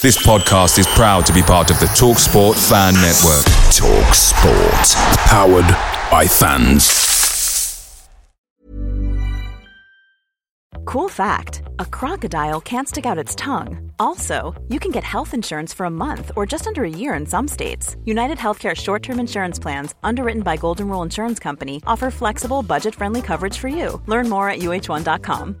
This podcast is proud to be part of the TalkSport Fan Network. TalkSport. Powered by fans. Cool fact a crocodile can't stick out its tongue. Also, you can get health insurance for a month or just under a year in some states. United Healthcare short term insurance plans, underwritten by Golden Rule Insurance Company, offer flexible, budget friendly coverage for you. Learn more at uh1.com.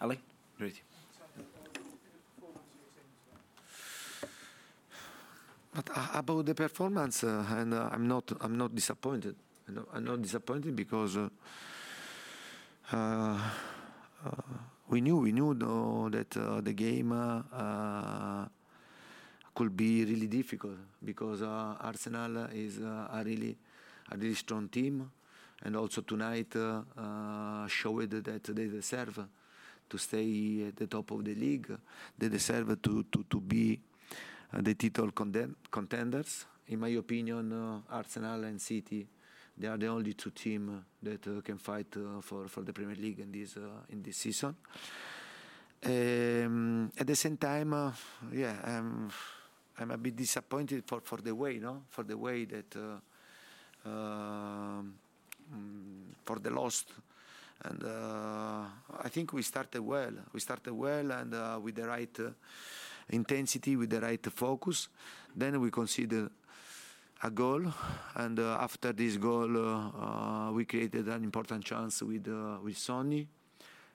Ali, ready. But uh, about the performance, uh, and uh, I'm not, I'm not disappointed. I'm not, disappointed because uh, uh, we knew, we knew though, that uh, the game could be really difficult because Arsenal is a really, a really strong team, and also tonight showed that they deserve to stay at the top of the league. They deserve to to, to be uh, the title contenders. In my opinion, uh, Arsenal and City, they are the only two teams that uh, can fight uh, for, for the Premier League in this uh, in this season. Um, at the same time, uh, yeah, I'm, I'm a bit disappointed for, for the way, no, for the way that uh, um, for the lost. And uh, I think we started well. We started well and uh, with the right uh, intensity, with the right focus. Then we considered a goal, and uh, after this goal, uh, uh, we created an important chance with with Sonny,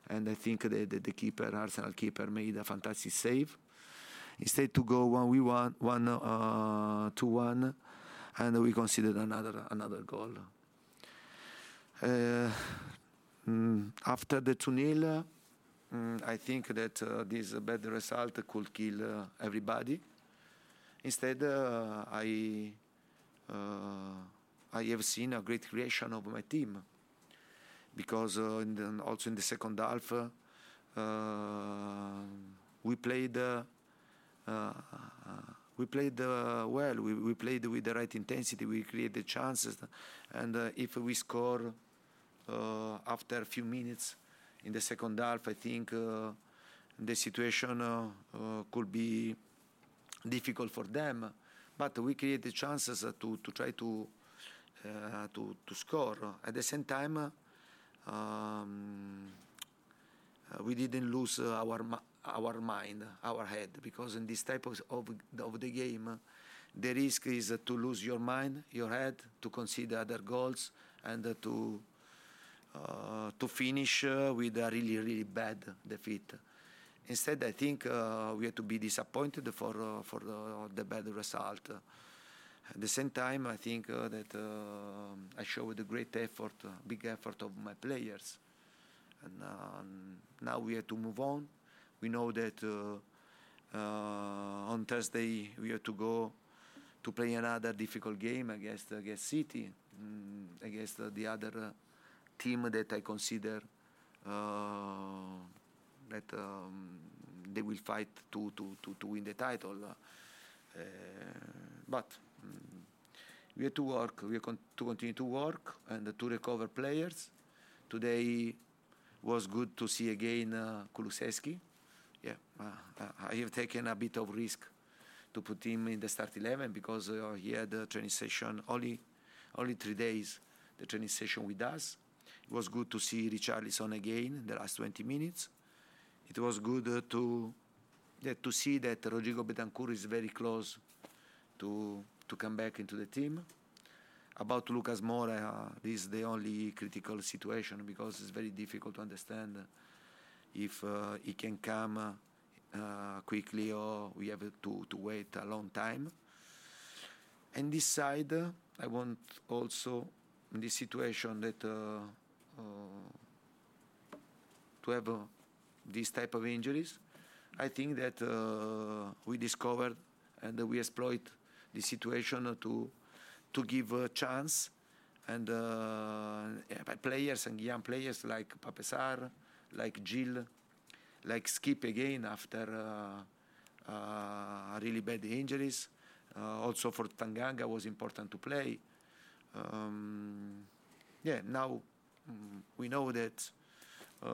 and I think the, the, the keeper, Arsenal keeper, made a fantastic save. Instead to go one we one one two one, and we considered another another goal. Uh, mm, after the 2 0, mm, I think that uh, this bad result could kill uh, everybody. Instead, uh, I uh, I have seen a great creation of my team because uh, in the, also in the second half uh, we played we played uh, well. We, we played with the right intensity. We created chances, and uh, if we score after a few minutes in the second half, I think uh, the situation uh, uh, could be difficult for them. But we created chances uh, to to try to uh, to to score. At the same time, uh, um, uh, we didn't lose uh, our our mind, our head, because in this type of of, of the game, uh, the risk is uh, to lose your mind, your head, to consider other goals, and uh, to uh, to finish uh, with a really really bad defeat. Instead, I think uh, we have to be disappointed for uh, for the, bad result. At the same time, I think uh, that uh, I showed a great effort, big effort of my players. And um, now we have to move on. We know that on Thursday we have to go to play another difficult game against against City, mm, against the other team that I consider uh, that um, they will fight to, to, to, to win the title. Uh, but mm, we have to work. We have con- to continue to work and to recover players. Today was good to see again uh, Kulusevski. Yeah, uh, I have taken a bit of risk to put him in the start 11 because uh, he had a training session only only three days. The training session with us. It was good to see Richarlison again in the last 20 minutes. It was good uh, to to see that Rodrigo Bentancur is very close to to come back into the team. About Lucas Moura, uh, this is the only critical situation because it's very difficult to understand if uh, he can come uh, uh, quickly or we have to, to wait a long time. And this side, I want also in this situation that uh, uh, to have uh, this type of injuries. I think that we discovered and we exploit the situation to to give a chance and uh, players and young players like Pape Sarr, like Gil, like Skipp again after uh, uh, really bad injuries. Uh, also for Tanganga was important to play. Um, yeah, now um, we know that uh,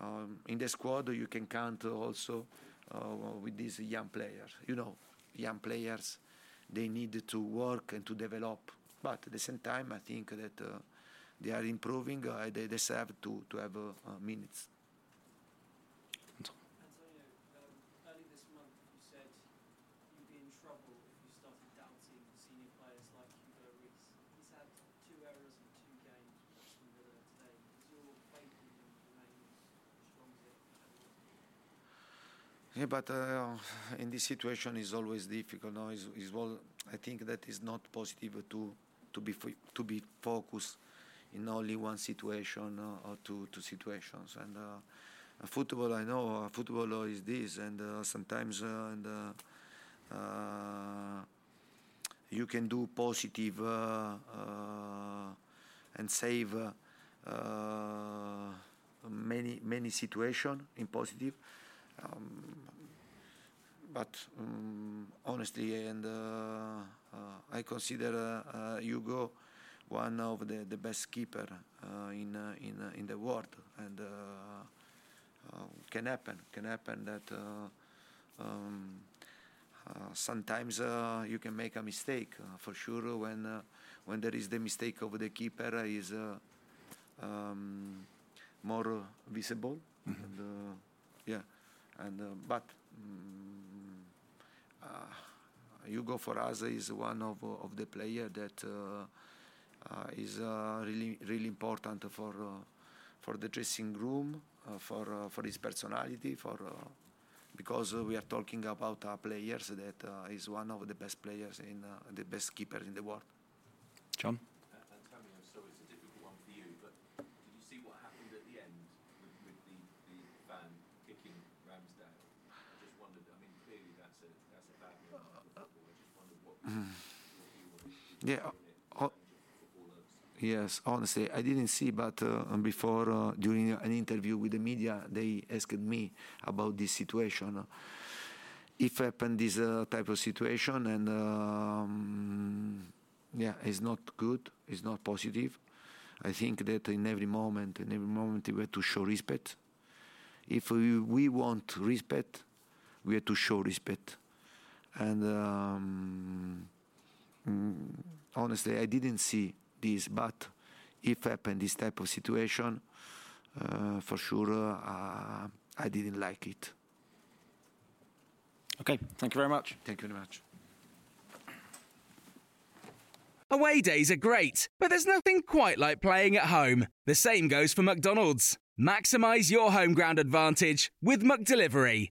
um, in the squad you can count also uh, with these young players. You know, young players they need to work and to develop. But at the same time, I think that uh, they are improving. They deserve to, to have minutes. Yeah, but uh, in this situation is always difficult. No, is is all. I think that is not positive to to be to be focused in only one situation uh, or two two situations. And uh, football, I know, uh, football is this, and uh, sometimes uh, and you can do positive and save many many situations in positive um, but um, honestly, and uh, uh, I consider uh, Hugo one of the, the best keeper in in in the world, and can happen. Can happen that. Um, uh, sometimes uh, you can make a mistake. Uh, for sure, when when there is the mistake of the keeper, is um, more visible. Mm-hmm. And, yeah, and uh, but um, Hugo for us is one of of the player that uh, is really really important for for the dressing room, for for his personality, for because we are talking about uh, players that uh, is one of the best players in uh, the best keeper in the world. John. Yeah. Oh, yes, honestly, I didn't see, but uh, before, uh, during an interview with the media, they asked me about this situation. If happened this uh, type of situation, and um, yeah, it's not good, it's not positive. I think that in every moment, in every moment, we have to show respect. If we, we want respect, we had to show respect. And um, Mm, honestly, I didn't see this, but if happened this type of situation, uh, for sure, uh, I didn't like it. Okay, thank you very much. Thank you very much. Away days are great, but there's nothing quite like playing at home. The same goes for McDonald's. Maximize your home ground advantage with McDelivery.